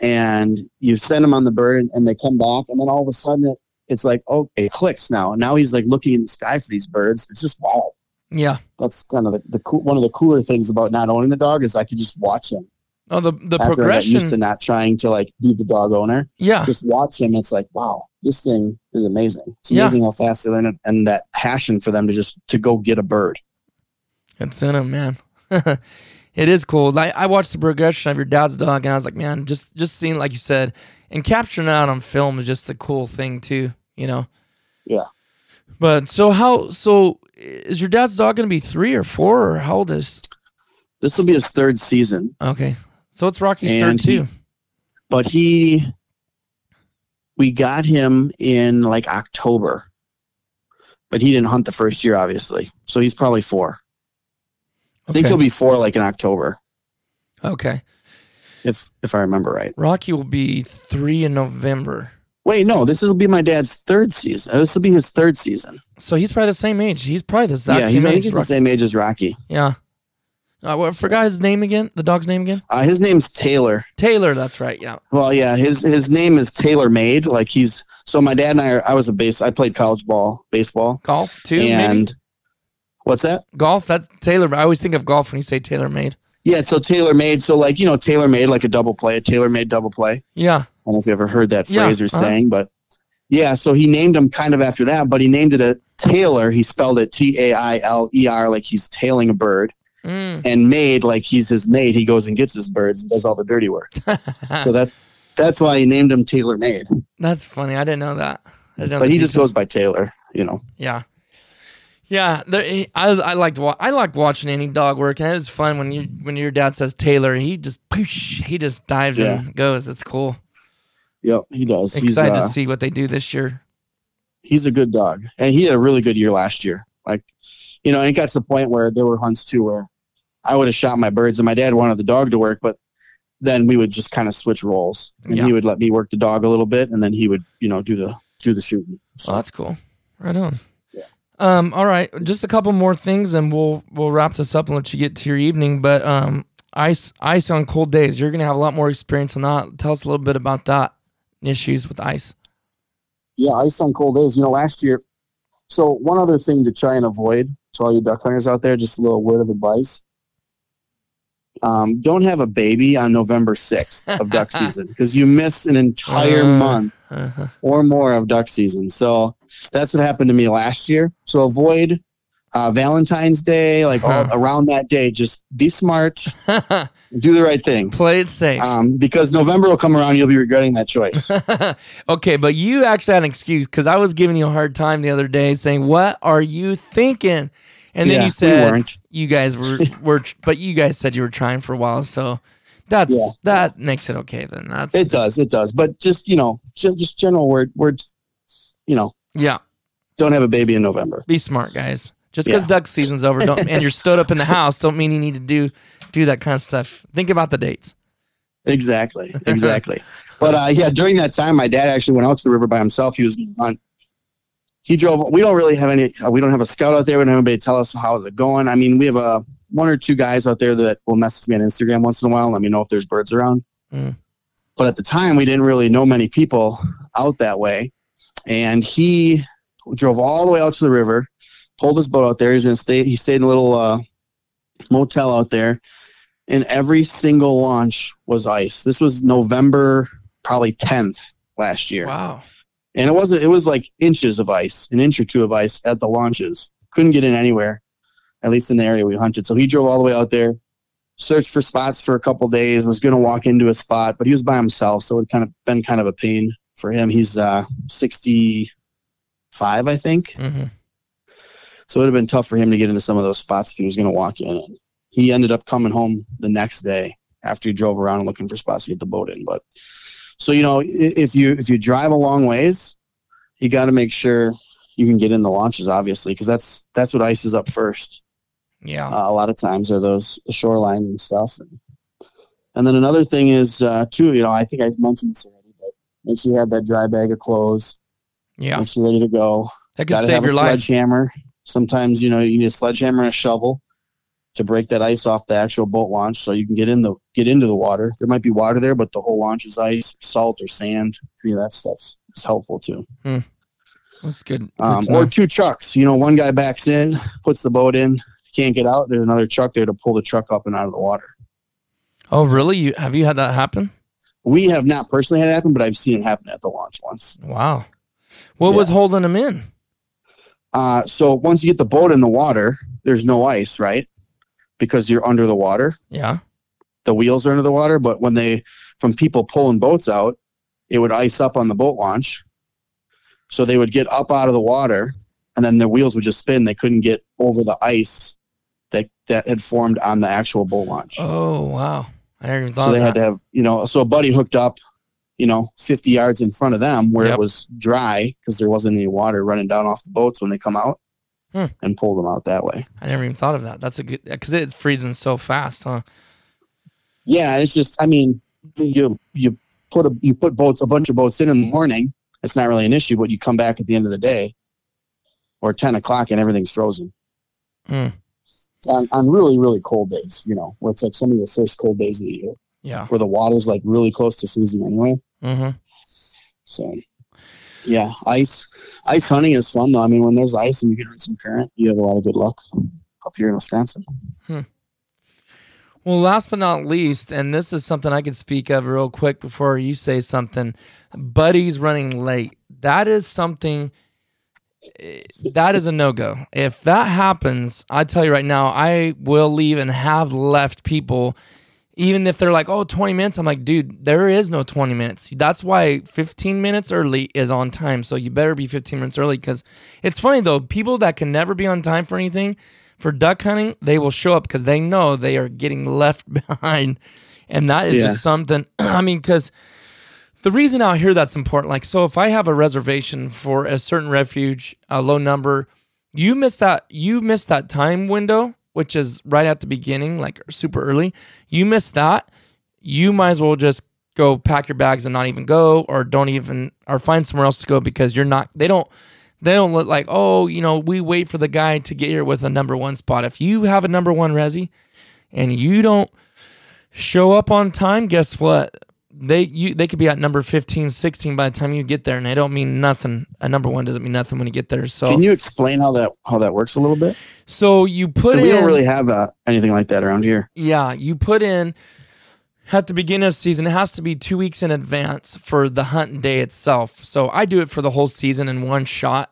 and you send him on the bird and, and they come back and then all of a sudden it, it's like oh it clicks now now he's like looking in the sky for these birds it's just wild yeah. that's kind of the, the cool, one of the cooler things about not owning the dog is i could just watch him Oh, the the after i got used to not trying to like be the dog owner Yeah, just watch him it's like wow this thing is amazing it's Yeah. amazing how fast they learn it and that passion for them to just to go get a bird it's in them, man. it is cool. Like I watched the progression of your dad's dog, and I was like, man, just just seeing like you said, and capturing it out on film is just a cool thing too. You know. Yeah. But so how so is your dad's dog going to be three or four or how old is? this will be his third season Okay, so it's Rocky's third And he- too. but he we got him in like October. But he didn't hunt the first year, obviously. So he's probably four. I think he'll be four like in October, Okay, if if I remember right. Rocky will be three in November, Wait, no, this will be my dad's third season. Uh, This will be his third season. so he's probably the same age. He's probably the exact yeah, he's, same I think age. he's the same age as Rocky. Yeah. Uh, well, I forgot his name again. The dog's name again. Uh, his name's Taylor. Taylor. That's right. Yeah. Well, yeah, his his name is Taylor Made. Like he's so my dad and I are, I was a base I played college ball, baseball. Golf too. maybe? and what's that? golf. That Taylor. I always think of golf when you say Taylor made. Yeah, so Taylor made. So like, you know, Taylor made like a double play, a Taylor made double play. Yeah. I don't know if you ever heard that Yeah, phrase or uh-huh. saying, but yeah, so he named him kind of after that, but he named it a Taylor. He spelled it T A I L E R, like he's tailing a bird, Mm. and made like he's his mate. He goes and gets his birds and does all the dirty work. so that that's why he named him Taylor Made. That's funny. I didn't know that. I didn't know But he just goes by Taylor, you know. Yeah. Yeah, there, he- I was, I liked wa- I liked watching any dog work, and it was fun when you when your dad says Taylor, he just poosh, he just dives Yeah. and goes. It's cool. Yep, he does. He's Excited uh, to see what they do this year. he's a good dog, and he had a really good year last year. Like, you know, and it got to the point where there were hunts too where I would have shot my birds, and my dad wanted the dog to work, but then we would just kind of switch roles, and Yeah. he would let me work the dog a little bit, and then he would, you know, do the do the shooting. So, Oh, that's cool. Right on. Yeah. Um. All right. Just a couple more things, and we'll we'll wrap this up and let you get to your evening. But um, ice ice on cold days. You're gonna have a lot more experience on that. Tell us a little bit about that issues with ice. yeah, ice on cold days. You know, last year. So one other thing to try and avoid to all you duck hunters out there, just a little word of advice. Um, don't have a baby on November 6th of duck season because you miss an entire Uh. month Uh-huh. or more of duck season. So that's what happened to me last year. So avoid uh, Valentine's Day, like all around that day. Just be smart, do the right thing. Play it safe. Um, because November will come around, you'll be regretting that choice. okay, but you actually had an excuse because I was giving you a hard time the other day, saying, "What are you thinking?" And then Yeah, you we said weren't. you guys were were, but you guys said you were trying for a while, so that's Yeah. that makes it okay. Then that's It does, it does. But just you know, ju- just general word, word. You know, yeah. don't have a baby in November. Be smart, guys. Just because Yeah. duck season's over, don't, and you're stood up in the house, don't mean you need to do do that kind of stuff. Think about the dates. Exactly, exactly. but uh, yeah, during that time, my dad actually went out to the river by himself. He was to hunt. He drove. We don't really have any. Uh, we don't have a scout out there. We don't have anybody to tell us how is it going. I mean, we have a one or two guys out there that will message me on Instagram once in a while. and Let me know if there's birds around. Mm. But at the time, we didn't really know many people out that way, and he drove all the way out to the river, pulled his boat out there. He was to stay. He stayed in a little uh, motel out there. and every single launch was ice. This was November, probably 10th last year. Wow. And it wasn't, it was like inches of ice, an inch or two of ice at the launches. Couldn't get in anywhere, at least in the area we hunted. So he drove all the way out there, searched for spots for a couple days, was going to walk into a spot, but he was by himself. So it kind of been kind of a pain for him. He's uh, 65, I think. hmm So it would have been tough for him to get into some of those spots if he was going to walk in. And he ended up coming home the next day after he drove around looking for spots to get the boat in. But so you know, if you if you drive a long ways, you got to make sure you can get in the launches, obviously, because that's that's what ices up first. Yeah. Uh, a lot of times are those the shoreline and stuff. And, and then another thing is uh, too, you know, I think I mentioned this already, but make sure you have that dry bag of clothes. yeah. Make sure you're ready to go That could got to save have your a life. sledgehammer. Sometimes you know you need a sledgehammer and a shovel to break that ice off the actual boat launch, so you can get in the get into the water. There might be water there, but the whole launch is ice, salt, or sand. Any of that stuff is helpful too. That's good. Um, know. or two trucks. You know, one guy backs in, puts the boat in, can't get out. There's another truck there to pull the truck up and out of the water. oh, really? You have you had that happen? We have not personally had it happen, but I've seen it happen at the launch once. Wow. What Yeah. was holding them in? Uh, so once you get the boat in the water, there's no ice, right? Because you're under the water. Yeah. the wheels are under the water, but when they from people pulling boats out, it would ice up on the boat launch. So they would get up out of the water and then their wheels would just spin. They couldn't get over the ice that that had formed on the actual boat launch. Oh wow. I never even thought so they had to have, you know, so a buddy hooked up, you know, 50 yards in front of them where Yep. it was dry because there wasn't any water running down off the boats when they come out Hmm. and pull them out that way. I never even thought of that. That's a good because it's freezing so fast, huh? Yeah, it's just I mean, you you put a you put boats a bunch of boats in in the morning. It's not really an issue, but you come back at the end of the day or ten o'clock and everything's frozen. Hmm. On on really really cold days, you know, where it's like some of your first cold days of the year, Yeah. where the water's like really close to freezing anyway. Mm-hmm. So, yeah, ice ice hunting is fun though. I mean, when there's ice and you can get some current, you have a lot of good luck up here in Wisconsin. Well, last but not least, and this is something I could speak of real quick before you say something. Buddies running late. That is something. eh, That is a no go. If that happens, I tell you right now, I will leave and have left people, even if they're like, oh, 20 minutes. I'm like, dude, there is no 20 minutes. That's why 15 minutes early is on time. So you better be 15 minutes early because it's funny though, people that can never be on time for anything, for duck hunting, they will show up because they know they are getting left behind. And that is Yeah. just something, I mean, because the reason out here that's important, like, so if I have a reservation for a certain refuge, a low number, you miss that, you miss that time window, which is right at the beginning, like super early. You miss that, you might as well just go pack your bags and not even go, or don't even, or find somewhere else to go because you're not, they don't, they don't look like, oh, you know, we wait for the guy to get here with a number one spot. If you have a number one resi and you don't show up on time, guess what? They you they could be at number 15, 16 by the time you get there, and they don't mean nothing. A number one doesn't mean nothing when you get there. So Can you explain how that how that works a little bit? so you put we in don't really have uh, anything like that around here. yeah, you put in at the beginning of season. It has to be two weeks in advance for the hunt day itself. So I do it for the whole season in one shot.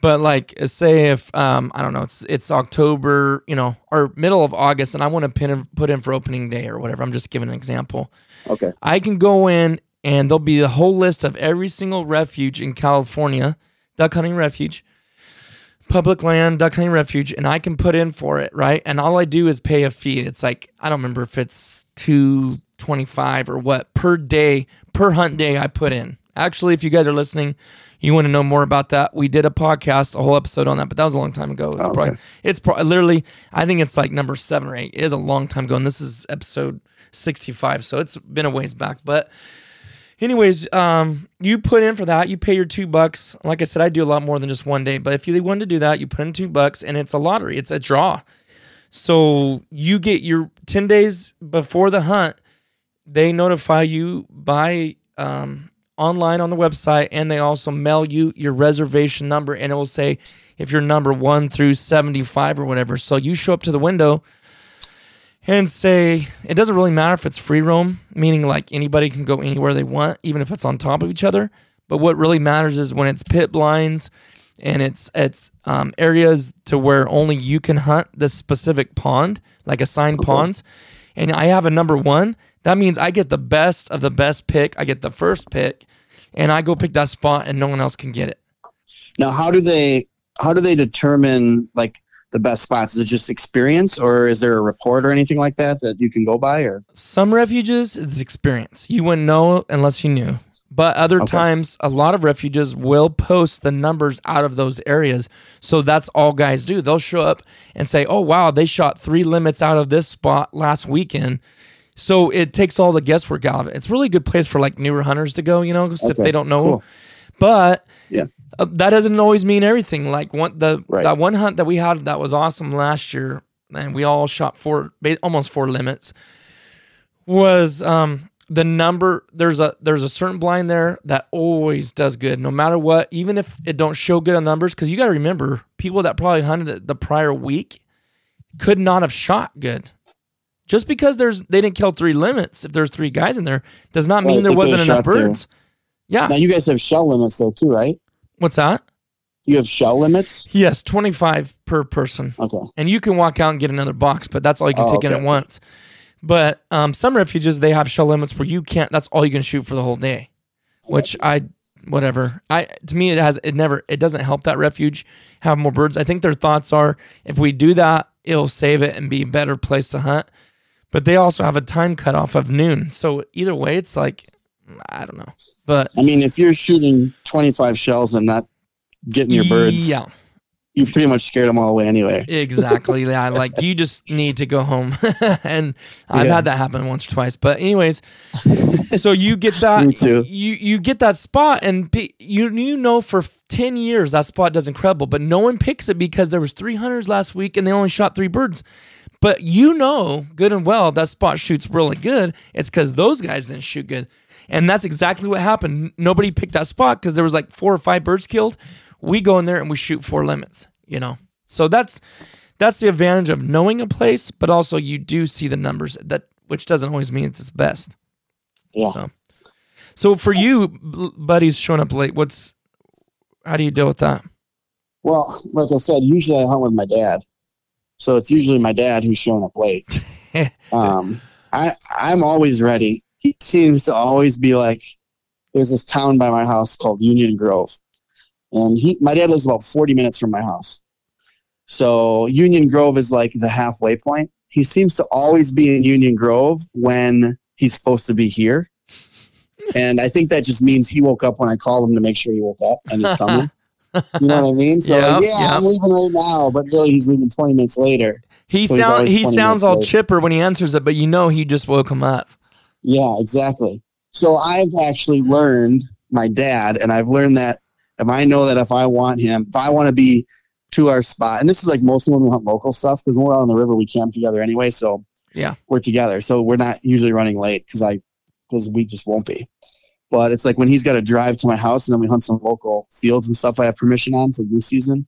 But like, say if um, I don't know, it's it's October, you know, or middle of August, and I want to pin in, put in for opening day or whatever. I'm just giving an example. Okay. I can go in and there'll be a whole list of every single refuge in California, duck hunting refuge, public land, duck hunting refuge, and I can put in for it, right? And all I do is pay a fee. It's like I don't remember if it's two twenty five or what per day per hunt day I put in. Actually, if you guys are listening, you want to know more about that, we did a podcast, a whole episode on that, but that was a long time ago. It's Oh, okay. probably it's pro- literally I think it's like number seven or eight. It is a long time ago, and this is episode sixty five, so it's been a ways back, but. Anyways, um, you put in for that. You pay your two bucks. Like I said, I do a lot more than just one day. But if you wanted to do that, you put in two bucks, and it's a lottery. It's a draw. So you get your ten days before the hunt. They notify you by um, online on the website, and they also mail you your reservation number, and it will say if you're number one through seventy five or whatever. So you show up to the window and say it doesn't really matter if it's free roam, meaning like anybody can go anywhere they want, even if it's on top of each other. But what really matters is when it's pit blinds and it's it's um, areas to where only you can hunt this specific pond, like assigned ponds. And I have a number one. That means I get the best of the best pick. I get the first pick, and I go pick that spot, and no one else can get it. Now, how do they how do they determine like the best spots? Is it just experience, or is there a report or anything like that that you can go by? Or Some refuges, it's experience. You wouldn't know unless you knew. But other Okay. times, a lot of refuges will post the numbers out of those areas. So that's all guys do. They'll show up and say, oh, wow, they shot three limits out of this spot last weekend. So it takes all the guesswork out of it. It's a really good place for like newer hunters to go, you know, 'cause if Okay, they don't know. cool. But Yeah. uh, that doesn't always mean everything. Like one the Right. that one hunt that we had that was awesome last year, and we all shot four, almost four limits. Was um the number? There's a there's a certain blind there that always does good, no matter what. Even if it don't show good on numbers, because you got to remember, people that probably hunted it the prior week could not have shot good. Just because there's they didn't kill three limits, if there's three guys in there, does not mean Right, there wasn't enough shot there. birds. Yeah. now you guys have shell limits there too, right? What's that? You have shell limits. Yes, 25 per person. Okay. And you can walk out and get another box, but that's all you can Oh, take in at once. But um, some refuges, they have shell limits where you can't, that's all you can shoot for the whole day, which I, whatever. I, to me, it has, it never, it doesn't help that refuge have more birds. I think their thoughts are if we do that, it'll save it and be a better place to hunt. But they also have a time cutoff of noon. So either way, it's like, I don't know. But I mean, if you're shooting 25 shells and not getting your birds, yeah. you pretty much scared them all away anyway. Exactly. Yeah. Like you just need to go home. and I've Yeah. had that happen once or twice. But anyways, so you get that you you get that spot and pe- you you know for 10 years that spot does incredible, but no one picks it because there was three hunters last week and they only shot three birds. But you know good and well that spot shoots really good. It's because those guys didn't shoot good. And that's exactly what happened. Nobody picked that spot because there was like four or five birds killed. We go in there and we shoot four limits, you know. So that's that's the advantage of knowing a place, but also you do see the numbers that which doesn't always mean it's the best. Yeah. So, so for you, b- buddies showing up late, what's how do you deal with that? Well, like I said, usually I hunt with my dad, so it's usually my dad who's showing up late. um, I I'm always ready. He seems to always be like, there's this town by my house called Union Grove, and he my dad lives about 40 minutes from my house. So Union Grove is like the halfway point. He seems to always be in Union Grove when he's supposed to be here. And I think that just means he woke up when I called him to make sure he woke up and he's coming. you know what I mean? So Yep, yeah, yep. I'm leaving right now, but really he's leaving 20 minutes later. He So sound he sounds all chipper when he answers it, but you know he just woke him up. Yeah, exactly. So I've actually learned my dad, and I've learned that if I know that if I want him, if I want to be to our spot, and this is like mostly when we hunt local stuff because when we're out on the river, we camp together anyway. So Yeah. we're together. So we're not usually running late because I because we just won't be. But it's like when he's got to drive to my house and then we hunt some local fields and stuff I have permission on for goose season.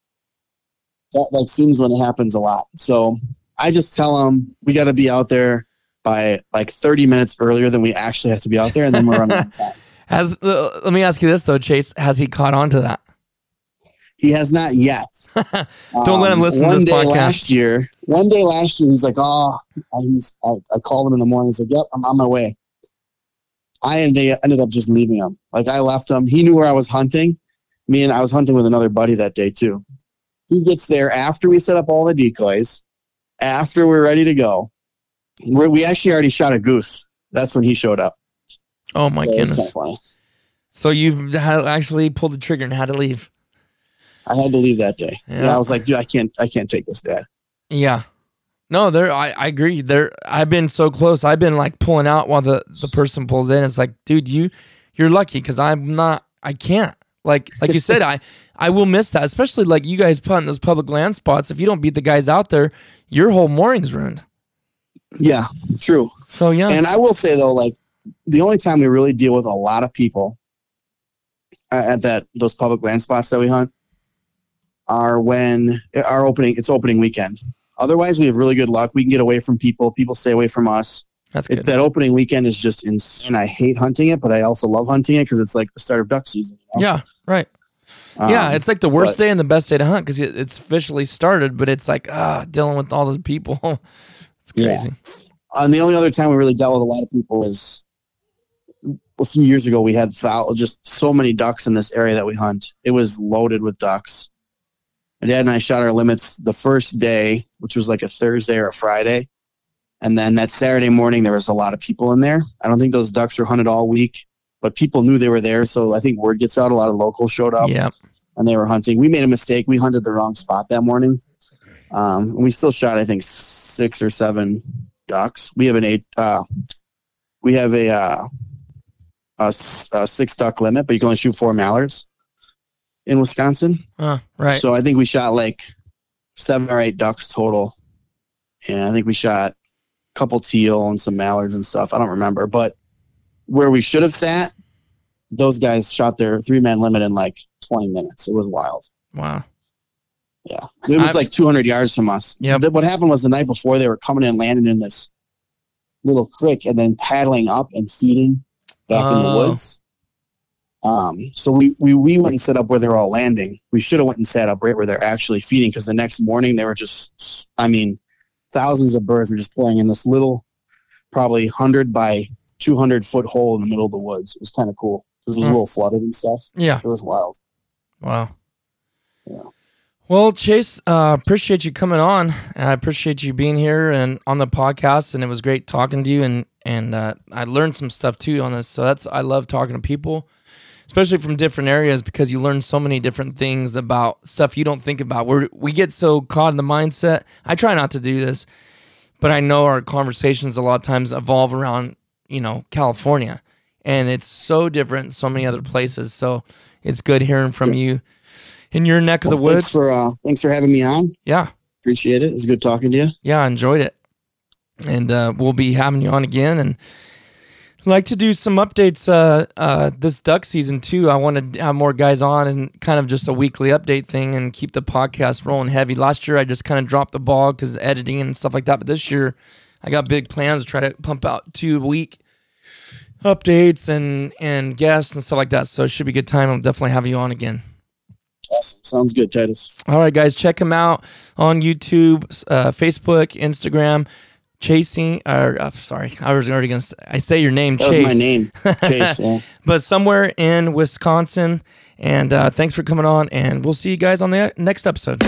That like seems when it happens a lot. So I just tell him we got to be out there by like 30 minutes earlier than we actually have to be out there, and then we're running on time. Has uh, let me ask you this though, Chase, has he caught on to that? He has not yet. Don't let him listen to one this day podcast. Last year, one day last year, he's like, "Oh," I, he's, I, I called him in the morning. He's like, "Yep, I'm on my way." I ended ended up just leaving him. Like I left him. He knew where I was hunting. Me and I was hunting with another buddy that day too. He gets there after we set up all the decoys, after we're ready to go. We're, we actually already shot a goose. That's when he showed up. Oh my So goodness. So you actually pulled the trigger and had to leave. I had to leave that day. And I was like, dude, I can't, I can't take this, Dad. Yeah. No, there I, I agree. There I've been so close. I've been like pulling out while the, the person pulls in. It's like, dude, you you're lucky because I'm not I can't. Like like you said, I I will miss that. Especially like you guys put in those public land spots. If you don't beat the guys out there, your whole morning's ruined. Yeah, true. So yeah. And I will say though, like the only time we really deal with a lot of people uh, at that those public land spots that we hunt are when our opening. It's opening weekend. Otherwise, we have really good luck. We can get away from people. People stay away from us. That's It, good. that opening weekend is just insane. I hate hunting it, but I also love hunting it because it's like the start of duck season. you know? yeah, right. Um, yeah, it's like the worst but- day and the best day to hunt because it's officially started, but it's like ah, dealing with all those people. it's Yeah. crazy. And the only other time we really dealt with a lot of people is a few years ago. We had just so many ducks in this area that we hunt. It was loaded with ducks. My dad and I shot our limits the first day, which was like a Thursday or a Friday. And then that Saturday morning, there was a lot of people in there. I don't think those ducks were hunted all week, but people knew they were there. So I think word gets out. A lot of locals showed up Yeah, and they were hunting. We made a mistake. We hunted the wrong spot that morning. Um, and we still shot, I think, six or seven ducks. We have an eight. Uh, we have a, uh, a, a six duck limit, but you can only shoot four mallards in Wisconsin. uh, right. So I think we shot like seven or eight ducks total, and I think we shot a couple teal and some mallards and stuff. I don't remember, but where we should have sat, those guys shot their three man limit in like twenty minutes. It was wild. wow. Yeah, it was I've- like 200 yards from us. Yeah. What happened was the night before they were coming in, landing in this little creek, and then paddling up and feeding back in the Oh. woods. Um, so we, we we went and set up where they're all landing. We should have went and sat up right where they're actually feeding because the next morning they were just, I mean, thousands of birds were just playing in this little, probably hundred by 200 foot hole in the middle of the woods. It was kind of cool. It was a Hmm. little flooded and stuff. Yeah. It was wild. Wow. Yeah. Well, Chase, uh, appreciate you coming on. I appreciate you being here and on the podcast, and it was great talking to you. And and uh, I learned some stuff too on this. So that's I love talking to people, especially from different areas, because you learn so many different things about stuff you don't think about. Where we get so caught in the mindset. I try not to do this, but I know our conversations a lot of times evolve around you know California, and it's so different in so many other places. So it's good hearing from you in your neck of the Well, thanks woods. for uh, thanks for having me on. Yeah, Appreciate it. It was good talking to you. yeah, I enjoyed it, and uh, we'll be having you on again. And like to do some updates uh, uh, this duck season too. I want to have more guys on and kind of just a weekly update thing and keep the podcast rolling heavy. Last year I just kind of dropped the ball because editing and stuff like that, but this year I got big plans to try to pump out two week updates and and guests and stuff like that. So it should be a good time. I'll definitely have you on again. Awesome. Sounds good, Titus. All right, guys, check him out on YouTube, uh, Facebook, Instagram. Chasing, or uh, sorry, I was already gonna. Say, I say your name, That Chase, was my name, Chase. Yeah. but somewhere in Wisconsin. And uh, thanks for coming on, and we'll see you guys on the next episode.